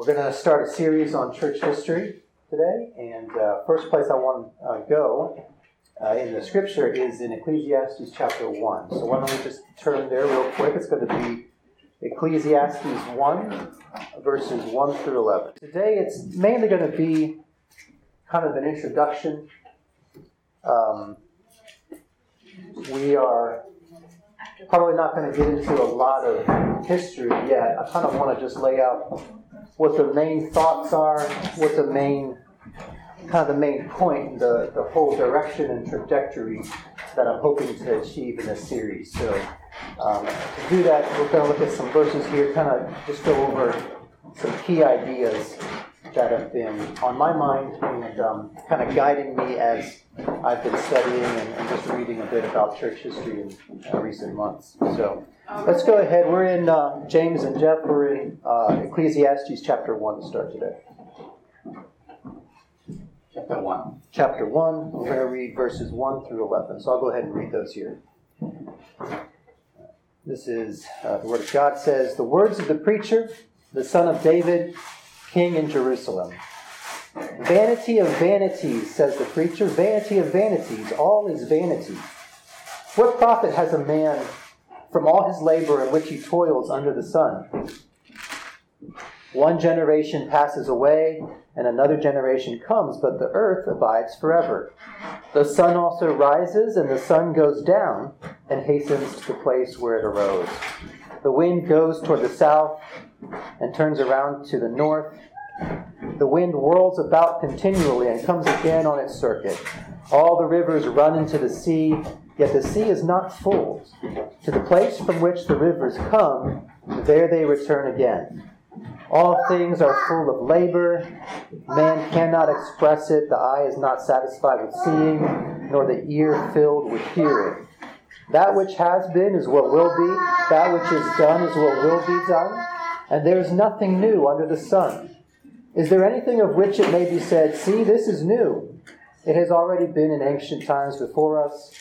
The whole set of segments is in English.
We're going to start a series on church history today, and uh, first place I want to uh, go uh, in the scripture is in Ecclesiastes chapter 1. So why don't we just turn there real quick? It's going to be Ecclesiastes 1, verses 1 through 11. Today it's mainly going to be kind of an introduction. Um, we are probably not going to get into a lot of history yet. I kind of want to just lay out what the main thoughts are, what the main kind of the main point, the, the whole direction and trajectory that I'm hoping to achieve in this series. So um, to do that, we're going to look at some verses here, kind of just go over some key ideas that have been on my mind and um, kind of guiding me as I've been studying and, and, just reading a bit about church history in uh, recent months. So let's go ahead. We're in uh, James and Jeff. We're in uh, Ecclesiastes chapter 1 to start today. Chapter 1. Chapter 1. We're going to read verses 1 through 11. So I'll go ahead and read those here. This is uh, the Word of God says, The words of the preacher, the son of David, king in Jerusalem. Vanity of vanities, says the preacher, vanity of vanities, all is vanity. What profit has a man from all his labor in which he toils under the sun? One generation passes away, and another generation comes, but the earth abides forever. The sun also rises, and the sun goes down, and hastens to the place where it arose. The wind goes toward the south and turns around to the north. The wind whirls about continually and comes again on its circuit. All the rivers run into the sea, yet the sea is not full. To the place from which the rivers come, there they return again. All things are full of labor. Man cannot express it. The eye is not satisfied with seeing, nor the ear filled with hearing. That which has been is what will be. That which is done is what will be done. And there is nothing new under the sun. Is there anything of which it may be said, See, this is new? It has already been in ancient times before us.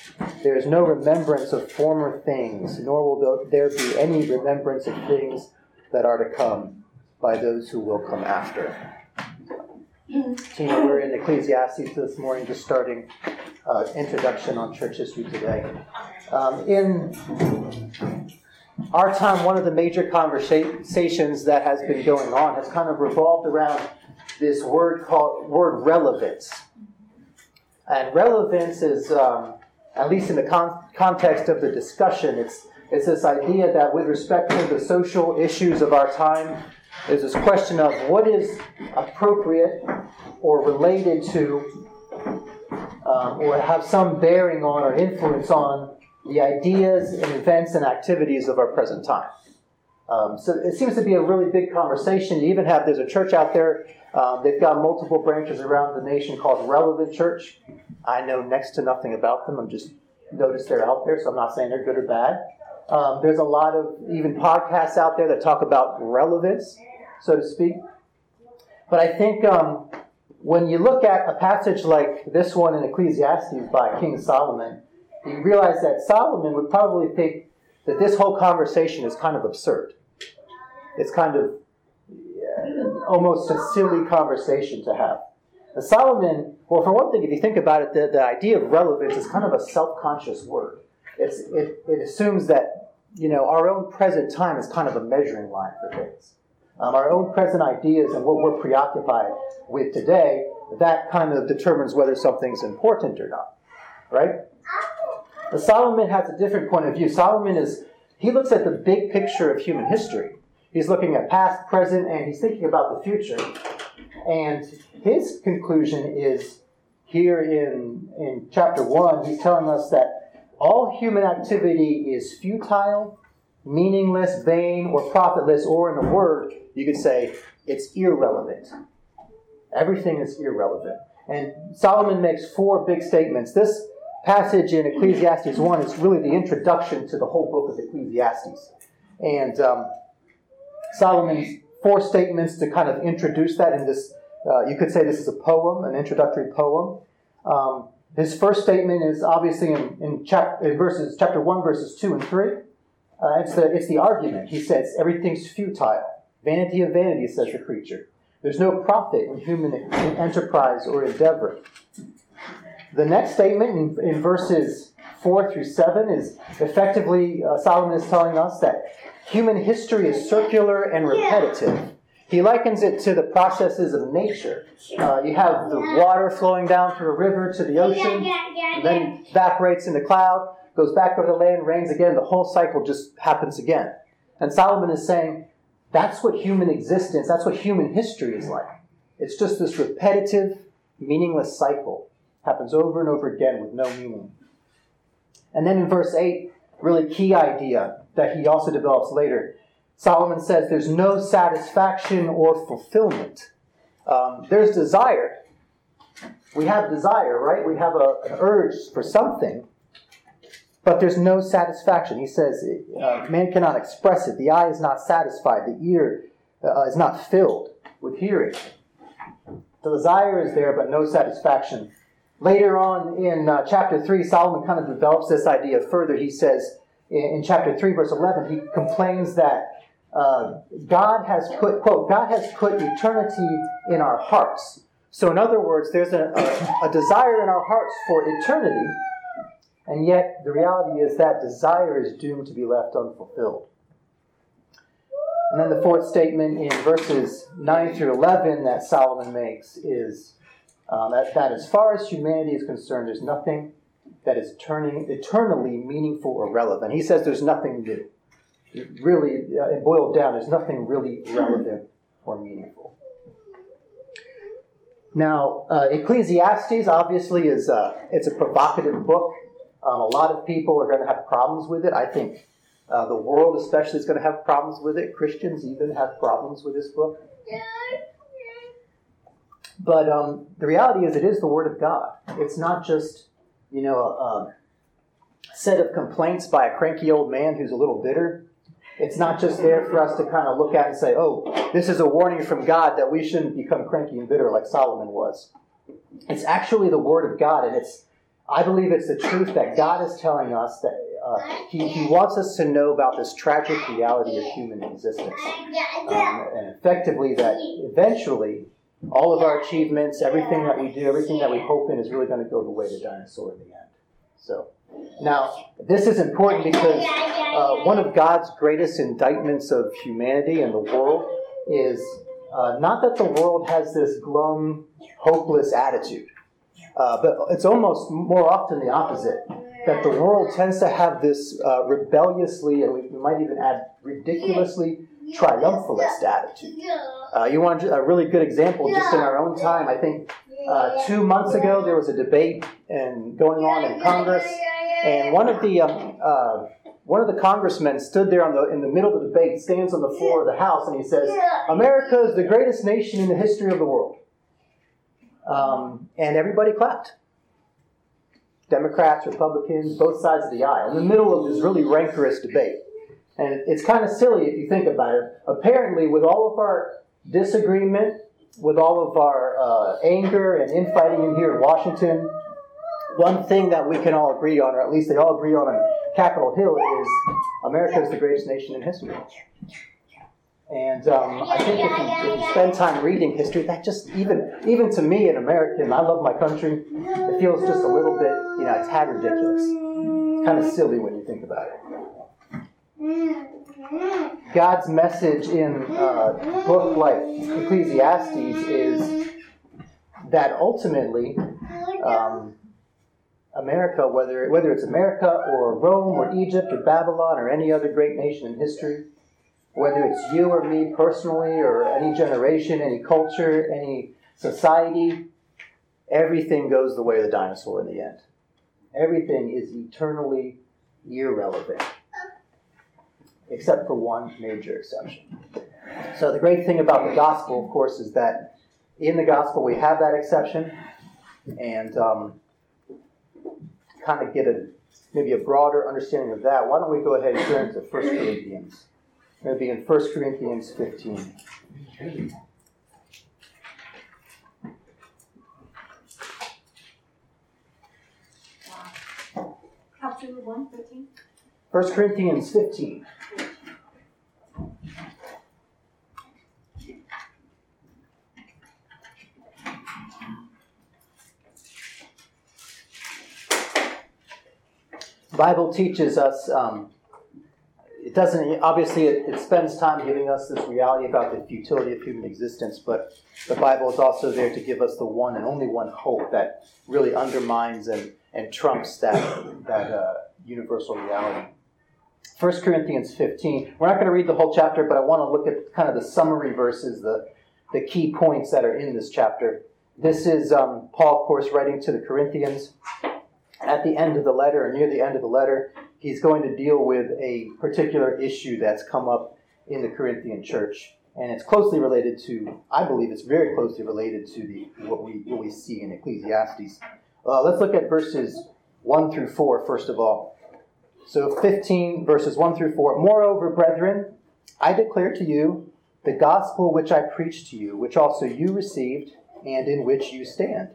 There is no remembrance of former things, nor will there be any remembrance of things that are to come by those who will come after. We're in Ecclesiastes this morning, just starting uh, introduction on church history today. Um, in our time, one of the major conversations that has been going on has kind of revolved around this word called word relevance. And relevance is, um, at least in the con- context of the discussion, it's it's this idea that with respect to the social issues of our time, there's this question of what is appropriate or related to um, or have some bearing on or influence on the ideas and events and activities of our present time. Um, so it seems to be a really big conversation. You even have, there's a church out there, um, they've got multiple branches around the nation called Relevant Church. I know next to nothing about them. I'm just noticed they're out there, so I'm not saying they're good or bad. Um, there's a lot of even podcasts out there that talk about relevance, so to speak. But I think um, when you look at a passage like this one in Ecclesiastes by King Solomon, you realize that Solomon would probably think that this whole conversation is kind of absurd. It's kind of yeah, almost a silly conversation to have. And Solomon, well, for one thing, if you think about it, the, the idea of relevance is kind of a self conscious word. It's, it, it assumes that you know our own present time is kind of a measuring line for things. Um, our own present ideas and what we're preoccupied with today, that kind of determines whether something's important or not. Right? But Solomon has a different point of view. Solomon is, he looks at the big picture of human history. He's looking at past, present, and he's thinking about the future. And his conclusion is here in, in chapter 1, he's telling us that all human activity is futile, meaningless, vain, or profitless, or in a word, you could say it's irrelevant. Everything is irrelevant. And Solomon makes four big statements. This passage in Ecclesiastes 1 is really the introduction to the whole book of Ecclesiastes. And um, Solomon's four statements to kind of introduce that in this, uh, you could say this is a poem, an introductory poem. Um, his first statement is obviously in, in, chap- in verses, chapter 1, verses 2 and 3. Uh, it's, the, it's the argument. He says everything's futile. Vanity of vanity, says the preacher. There's no profit in human enterprise or endeavor. The next statement in, in verses 4 through 7 is effectively, uh, Solomon is telling us that human history is circular and repetitive. He likens it to the processes of nature. Uh, you have the water flowing down through a river to the ocean, then evaporates in the cloud, goes back over the land, rains again. The whole cycle just happens again. And Solomon is saying that's what human existence, that's what human history is like. It's just this repetitive, meaningless cycle. Happens over and over again with no meaning. And then in verse 8, really key idea that he also develops later Solomon says there's no satisfaction or fulfillment. Um, there's desire. We have desire, right? We have a, an urge for something, but there's no satisfaction. He says uh, man cannot express it. The eye is not satisfied. The ear uh, is not filled with hearing. The desire is there, but no satisfaction. Later on in uh, chapter 3, Solomon kind of develops this idea further. He says in, in chapter 3, verse 11, he complains that uh, God has put, quote, God has put eternity in our hearts. So, in other words, there's a, a, a desire in our hearts for eternity, and yet the reality is that desire is doomed to be left unfulfilled. And then the fourth statement in verses 9 through 11 that Solomon makes is um, that, that as far as humanity is concerned, there's nothing that is turning, eternally meaningful or relevant. He says there's nothing new really, uh, boiled down, there's nothing really relevant or meaningful. Now, uh, Ecclesiastes obviously is a, it's a provocative book. Um, a lot of people are going to have problems with it. I think uh, the world, especially, is going to have problems with it. Christians even have problems with this book. But um, the reality is, it is the Word of God. It's not just, you know, a, a set of complaints by a cranky old man who's a little bitter. It's not just there for us to kind of look at and say, oh, this is a warning from God that we shouldn't become cranky and bitter like Solomon was. It's actually the Word of God, and it's, I believe it's the truth that God is telling us that uh, he, he wants us to know about this tragic reality of human existence. Um, and effectively, that eventually, all of our achievements, everything that we do, everything that we hope in is really going to go the way of the dinosaur in the end. So, now, this is important because uh, one of God's greatest indictments of humanity and the world is uh, not that the world has this glum, hopeless attitude, uh, but it's almost more often the opposite. That the world tends to have this uh, rebelliously, and we might even add ridiculously triumphalist attitude. Uh, you want a really good example just in our own time? I think uh, two months ago there was a debate and going on in Congress and one of the um, uh, one of the congressmen stood there the, in the middle of the debate, stands on the floor of the House, and he says, "America is the greatest nation in the history of the world." Um, and everybody clapped. Democrats, Republicans, both sides of the aisle, in the middle of this really rancorous debate. And it's kind of silly if you think about it. Apparently, with all of our disagreement, with all of our uh, anger and infighting in here in Washington, one thing that we can all agree on, or at least they all agree on on Capitol Hill, is America is the greatest nation in history. And um, I think if you, if you, spend time reading history, that just even even to me, an American, I love my country. It feels just a little bit, you know, it's tad ridiculous. It's kind of silly when you think about it. God's message in a book like Ecclesiastes is that ultimately um, America, whether, whether it's America or Rome or Egypt or Babylon or any other great nation in history, whether it's you or me personally or any generation, any culture, any society, everything goes the way of the dinosaur in the end. Everything is eternally irrelevant, except for one major exception. So, the great thing about the gospel, of course, is that in the gospel we have that exception, and um, kind of get a maybe a broader understanding of that, why don't we go ahead and turn to 1 Corinthians? Going to be in 1 Corinthians 15. Chapter 1, 1 Corinthians 15. Bible teaches us um, it doesn't obviously it, it, spends time giving us this reality about the futility of human existence but the bible is also there to give us the one and only one hope that really undermines and, and trumps that, that uh, universal reality. 1 corinthians 15 we're not going to read the whole chapter but i want to look at kind of the summary verses the, the key points that are in this chapter. This is um, paul of course writing to the corinthians at the end of the letter or near the end of the letter he's going to deal with a particular issue that's come up in the Corinthian church. And it's closely related to, I believe it's very closely related to the, what, we, what we see in Ecclesiastes. Uh, let's look at verses 1 through 4, first of all. So 15, verses 1 through 4. Moreover, brethren, I declare to you the gospel which I preached to you, which also you received, and in which you stand,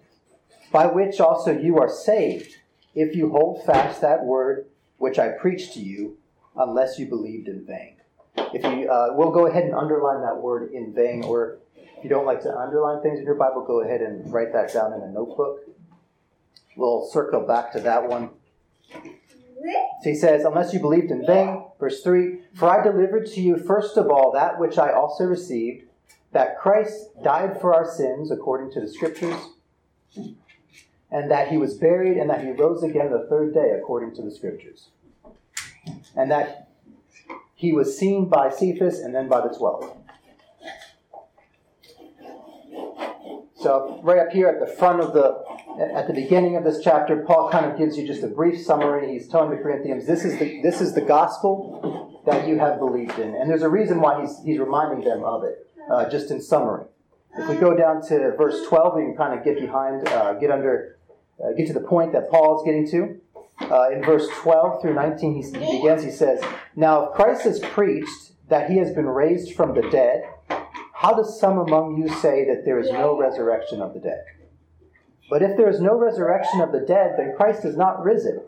by which also you are saved, if you hold fast that word which I preached to you, unless you believed in vain. If you, uh, we'll go ahead and underline that word in vain, or if you don't like to underline things in your Bible, go ahead and write that down in a notebook. We'll circle back to that one. So he says, unless you believed in vain, verse 3 For I delivered to you first of all that which I also received, that Christ died for our sins according to the Scriptures and that he was buried, and that he rose again the third day, according to the scriptures. And that he was seen by Cephas and then by the twelve. So, right up here at the front of the, at the beginning of this chapter, Paul kind of gives you just a brief summary. He's telling the Corinthians, this is the, this is the gospel that you have believed in. And there's a reason why he's, he's reminding them of it, uh, just in summary. If we go down to verse 12, we can kind of get behind, uh, get under uh, get to the point that Paul is getting to. Uh, in verse 12 through 19, he, begins, he says, Now if Christ has preached that he has been raised from the dead, how does some among you say that there is no resurrection of the dead? But if there is no resurrection of the dead, then Christ is not risen.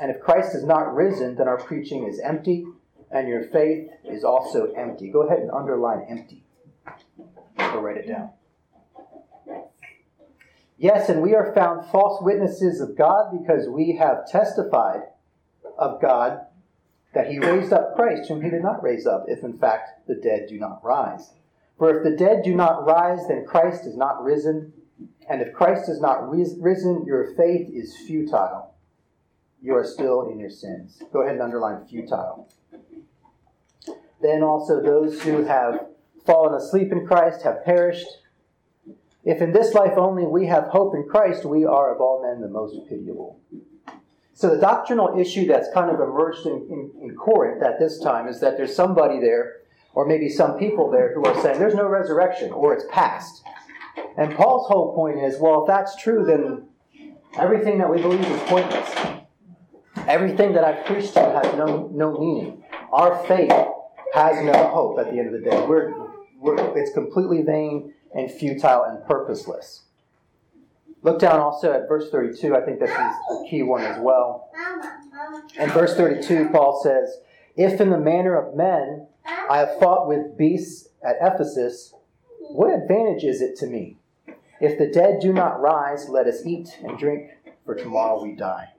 And if Christ is not risen, then our preaching is empty, and your faith is also empty. Go ahead and underline empty. Or write it down. Yes, and we are found false witnesses of God because we have testified of God that he raised up Christ, whom he did not raise up, if in fact the dead do not rise. For if the dead do not rise, then Christ is not risen. And if Christ is not risen, your faith is futile. You are still in your sins. Go ahead and underline futile. Then also those who have fallen asleep in Christ have perished. If in this life only we have hope in Christ, we are of all men the most pitiable. So the doctrinal issue that's kind of emerged in, in, in Corinth at this time is that there's somebody there, or maybe some people there, who are saying there's no resurrection, or it's past. And Paul's whole point is, well, if that's true, then everything that we believe is pointless. Everything that I've preached to has no, no meaning. Our faith has no hope at the end of the day. We're, we're, it's completely vain and futile and purposeless. Look down also at verse 32. I think this is a key one as well. In verse 32, Paul says, If in the manner of men I have fought with beasts at Ephesus, what advantage is it to me? If the dead do not rise, let us eat and drink, for tomorrow we die.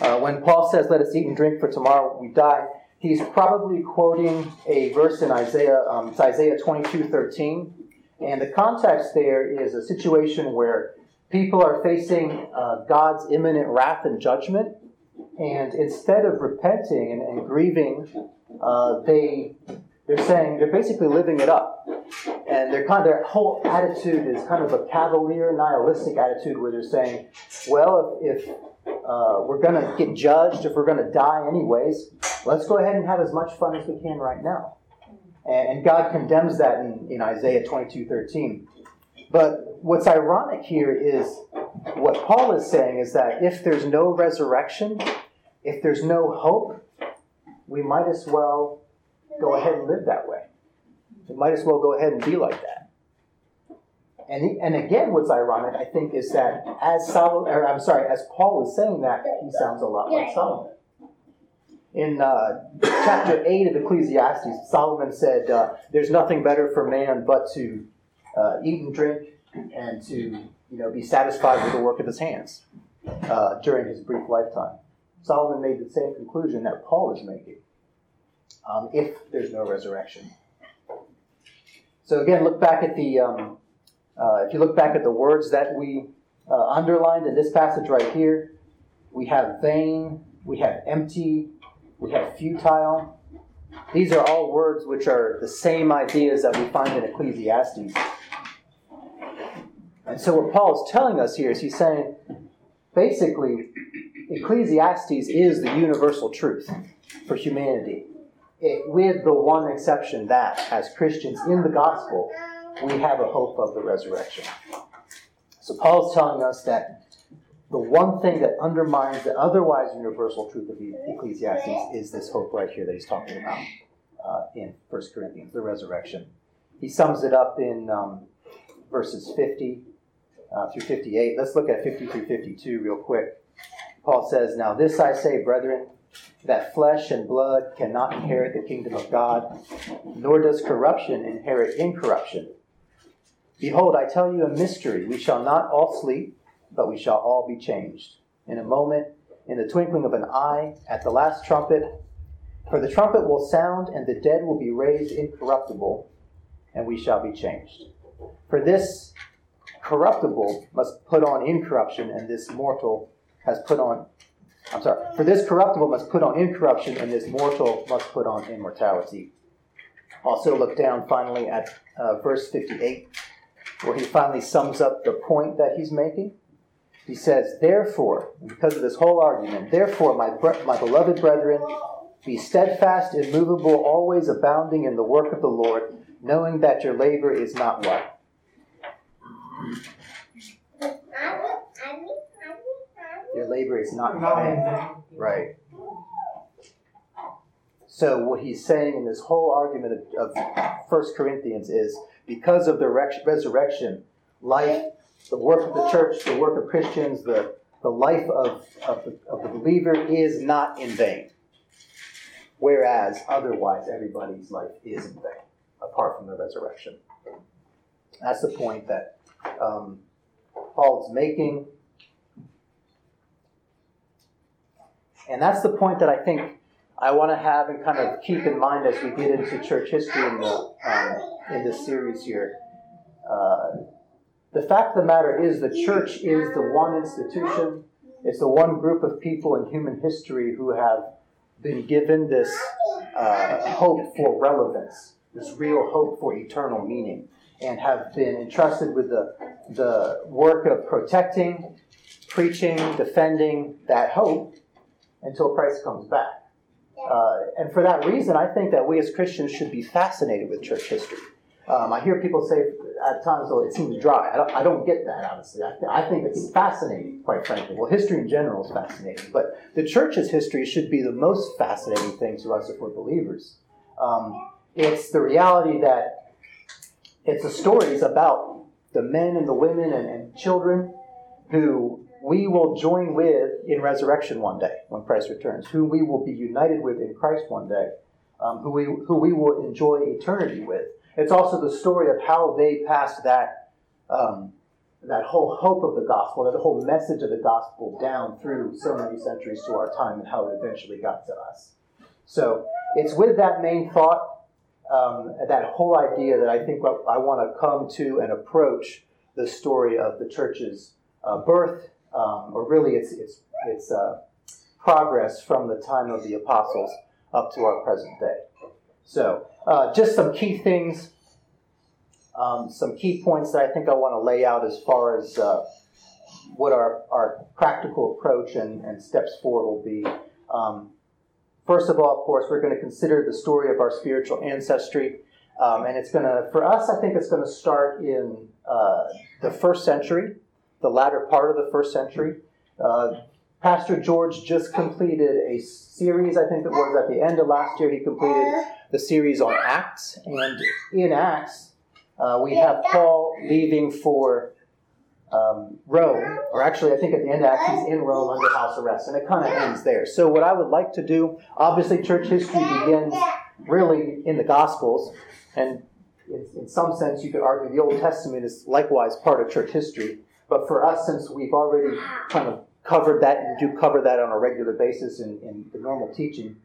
Uh, when Paul says, Let us eat and drink, for tomorrow we die, he's probably quoting a verse in Isaiah, um, it's Isaiah 22 13. And the context there is a situation where people are facing uh, God's imminent wrath and judgment. And instead of repenting and, and grieving, uh, they they're saying they're basically living it up, and their kind their whole attitude is kind of a cavalier, nihilistic attitude where they're saying, "Well, if, if uh, we're going to get judged, if we're going to die anyways, let's go ahead and have as much fun as we can right now." And God condemns that in, in Isaiah 22 13. But what's ironic here is what Paul is saying is that if there's no resurrection, if there's no hope, we might as well go ahead and live that way. We might as well go ahead and be like that. And, and again, what's ironic, I think, is that as Solomon, or I'm sorry, as Paul is saying that, he sounds a lot like Solomon in uh, chapter 8 of Ecclesiastes, Solomon said, uh, There's nothing better for man but to uh, eat and drink and to you know, be satisfied with the work of his hands uh, during his brief lifetime. Solomon made the same conclusion that Paul is making um, if there's no resurrection. So again, look back at the, um, uh, if you look back at the words that we uh, underlined in this passage right here, we have vain, we have empty, we have futile. These are all words which are the same ideas that we find in Ecclesiastes. And so, what Paul is telling us here is he's saying basically, Ecclesiastes is the universal truth for humanity it, with the one exception that, as Christians in the gospel, we have a hope of the resurrection. So Paul's telling us that the one thing that undermines the otherwise universal truth of Ecclesiastes is this hope right here that he's talking about uh, in 1 Corinthians, the resurrection. He sums it up in um, verses 50 uh, through 58. Let's look at 50 through 52 real quick. Paul says, Now this I say, brethren, that flesh and blood cannot inherit the kingdom of God, nor does corruption inherit incorruption. Behold, I tell you a mystery. We shall not all sleep, but we shall all be changed. In a moment, in the twinkling of an eye, at the last trumpet. For the trumpet will sound, and the dead will be raised incorruptible, and we shall be changed. For this corruptible must put on incorruption, and this mortal has put on I'm sorry. For this corruptible must put on incorruption, and this mortal must put on immortality. Also, look down finally at uh, verse 58, where he finally sums up the point that he's making. He says, Therefore, because of this whole argument, therefore, my, my beloved brethren, be steadfast, immovable, always abounding in the work of the Lord, knowing that your labor is not what? Your labor is not in vain. Right. So what he's saying in this whole argument of, First Corinthians is because of the resurrection, life, the work of the church, the work of Christians, the, the life of, of, the, of the believer is not in vain. Whereas otherwise everybody's life is in vain, apart from the resurrection. That's the point that um, Paul is making. And that's the point that I think I want to have and kind of keep in mind as we get into church history in, the, um, in this series here. Uh, the fact of the matter is, the church is the one institution, it's the one group of people in human history who have been given this uh, hope for relevance, this real hope for eternal meaning, and have been entrusted with the, the work of protecting, preaching, defending that hope until Christ comes back. Uh, and for that reason, I think that we as Christians should be fascinated with church history. Um, I hear people say at times, "Oh, it seems dry." I don't, I don't get that, honestly. I, th- I, think it's fascinating, quite frankly. Well, history in general is fascinating, but the church's history should be the most fascinating thing to us if we're believers. Um, it's the reality that it's the stories about the men and the women and, and children who we will join with in resurrection one day when Christ returns, who we will be united with in Christ one day, um, who, we, who we will enjoy eternity with. It's also the story of how they passed that, um, that whole hope of the gospel, that whole message of the gospel down through so many centuries to our time and how it eventually got to us. So it's with that main thought, um, that whole idea that I think I want to come to and approach the story of the church's uh, birth um, or really its, its, its uh, progress from the time of the apostles up to our present day. So, uh, just some key things, um, some key points that I think I want to lay out as far as uh, what our, our practical approach and, and steps forward will be. Um, first of all, of course, we're going to consider the story of our spiritual ancestry. Um, and it's going to, for us, I think it's going to start in uh, the first century the latter part of the first century. Uh, Pastor George just completed a series, I think it was at the end of last year, he completed the series on Acts. And in Acts, uh, we have Paul leaving for um, Rome, or actually, I think at the end of Acts, he's in Rome under house arrest, and it kind of ends there. So, what I would like to do, obviously, church history begins really in the Gospels, and in some sense, you could argue the Old Testament is likewise part of church history. But for us, since we've already kind of covered that and do cover that on a regular basis in, in the normal teaching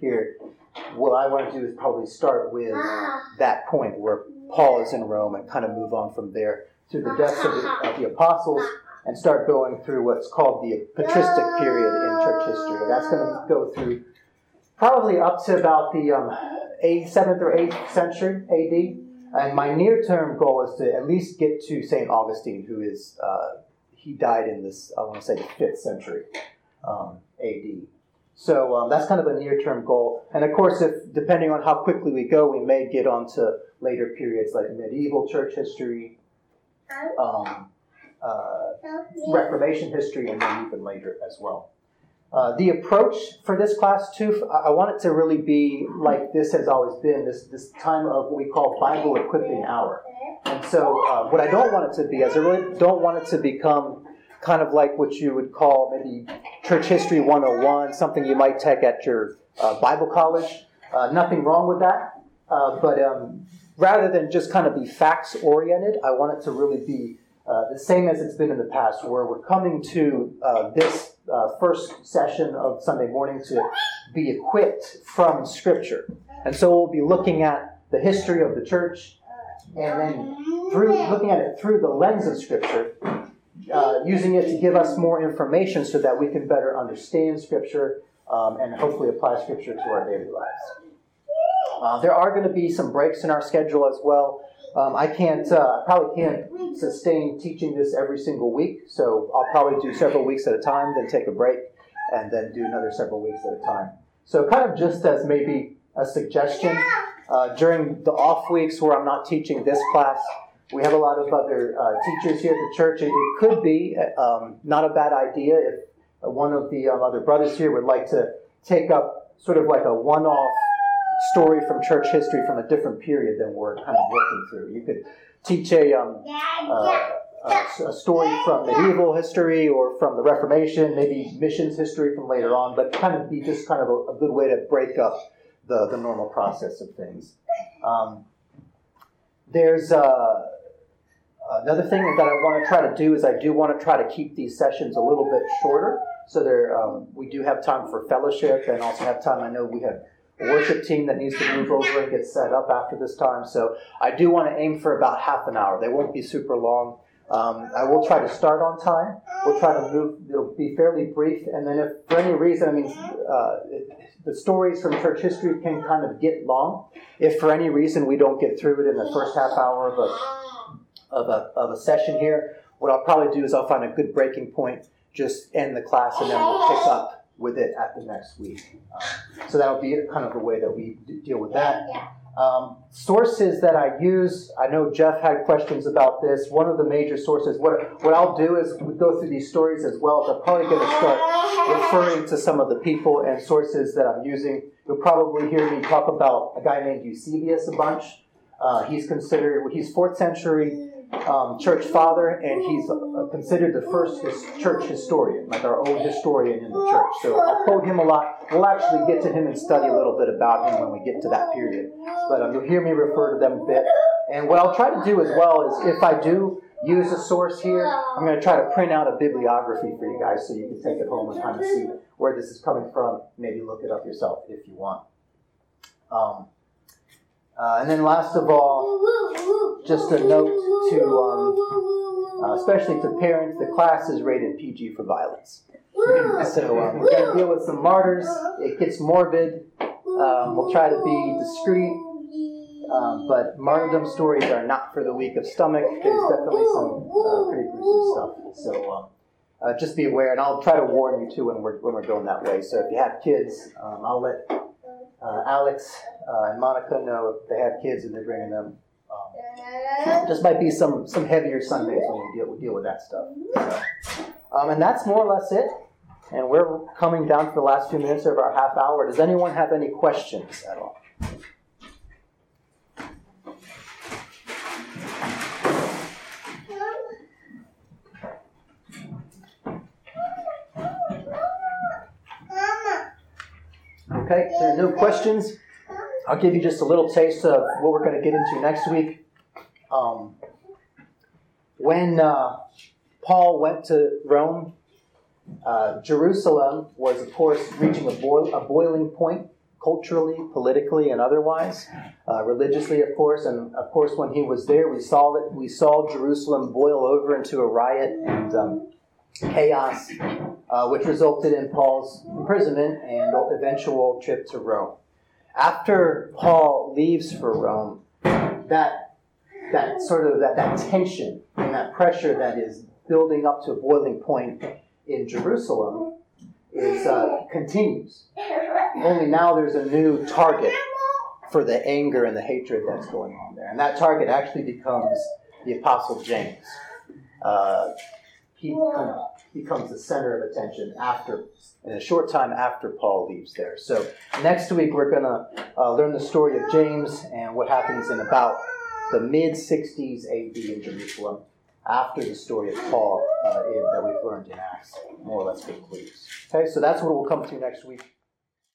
here. What I want to do is probably start with that point where Paul is in Rome and kind of move on from there to the deaths of the, of the apostles and start going through what's called the patristic period in church history. That's going to go through probably up to about the um, 8th, 7th or 8th century AD. And my near term goal is to at least get to St. Augustine, who is, uh, he died in this, I want to say, the 5th century um, AD. So um, that's kind of a near term goal. And of course, if depending on how quickly we go, we may get onto later periods like medieval church history, um, uh, Reformation history, and then even later as well. Uh, the approach for this class too, I want it to really be like this has always been this this time of what we call Bible equipping hour. And so, uh, what I don't want it to be is I really don't want it to become kind of like what you would call maybe Church History 101, something you might take at your uh, Bible college. Uh, nothing wrong with that, uh, but um, rather than just kind of be facts oriented, I want it to really be uh, the same as it's been in the past, where we're coming to uh, this first session of Sunday morning to be equipped from Scripture. And so we'll be looking at the history of the church, and then through looking at it through the lens of Scripture, uh, using it to give us more information so that we can better understand Scripture um, and hopefully apply Scripture to our daily lives. Uh, there are going to be some breaks in our schedule as well. Um, I can't, uh, probably can't sustain teaching this every single week, so I'll probably do several weeks at a time, then take a break, and then do another several weeks at a time. So, kind of just as maybe a suggestion, uh, during the off weeks where I'm not teaching this class, we have a lot of other uh, teachers here at the church. It, could be um, not a bad idea if one of the um, other brothers here would like to take up sort of like a one off story from church history from a different period than we're kind of working through. You could teach a, um, uh, a, a, story from medieval history or from the Reformation, maybe missions history from later on, but kind of be just kind of a, a good way to break up the, the normal process of things. Um, there's uh, another thing that I want to try to do is I do want to try to keep these sessions a little bit shorter. So there, um, we do have time for fellowship and also have time. I know we have a worship team that needs to move over and get set up after this time. So I do want to aim for about half an hour. They won't be super long. Um, I will try to start on time. We'll try to move. It'll be fairly brief, and then if for any reason, I mean, uh, the stories from church history can kind of get long. If for any reason we don't get through it in the first half hour of a of a of a session here, what I'll probably do is I'll find a good breaking point, just end the class, and then we'll pick up with it at the next week. Um, so that'll be kind of the way that we deal with that. Um, sources that I use, I know Jeff had questions about this. One of the major sources, what, what I'll do is go through these stories as well. So I'm probably going to start referring to some of the people and sources that I'm using. You'll probably hear me talk about a guy named Eusebius a bunch. Uh, he's considered, he's fourth century um, church father, and he's uh, considered the first his church historian, like our own historian in the church. So I'll quote him a lot. We'll actually get to him and study a little bit about him when we get to that period. But um, you'll hear me refer to them a bit. And what I'll try to do as well is if I do use a source here, I'm going to try to print out a bibliography for you guys so you can take it home and kind of see where this is coming from. Maybe look it up yourself if you want. Um, uh, and then last of all, just a note to, um, uh, especially to parents, the class is rated PG for violence. So um, we're going to deal with some martyrs. It gets morbid. Um, we'll try to be discreet. Um, but martyrdom stories are not for the weak of stomach. There's definitely some uh, pretty gruesome stuff. So um, uh, just be aware, and I'll try to warn you too when we're when we're going that way. So if you have kids, um, I'll let uh, Alex uh, and Monica know if they have kids and they're bringing them. Um, just might be some some heavier Sundays when we deal, we deal with that stuff. So, um, and that's more or less it. And we're coming down to the last few minutes of our half hour. Does anyone have any questions at all? Okay, if there are no questions, I'll give you just a little taste of what we're going to get into next week. Um, when uh, Paul went to Rome, Uh, Jerusalem was, of course, reaching a, boil, a boiling point culturally, politically, and otherwise, uh, religiously, of course. And of course, when he was there, we saw that we saw Jerusalem boil over into a riot and um, chaos, uh, which resulted in Paul's imprisonment and eventual trip to Rome. After Paul leaves for Rome, that that sort of that, that tension and that pressure that is building up to a boiling point in Jerusalem is uh, continues. Only now there's a new target for the anger and the hatred that's going on there, and that target actually becomes the Apostle James. Uh, he kind of becomes the center of attention after, in a short time after Paul leaves there. So next week we're going to uh, learn the story of James and what happens in about the mid 60s AD in Jerusalem after the story of Paul uh, in, that we've learned in Acts more or less concludes. Okay, so that's what we'll come to next week.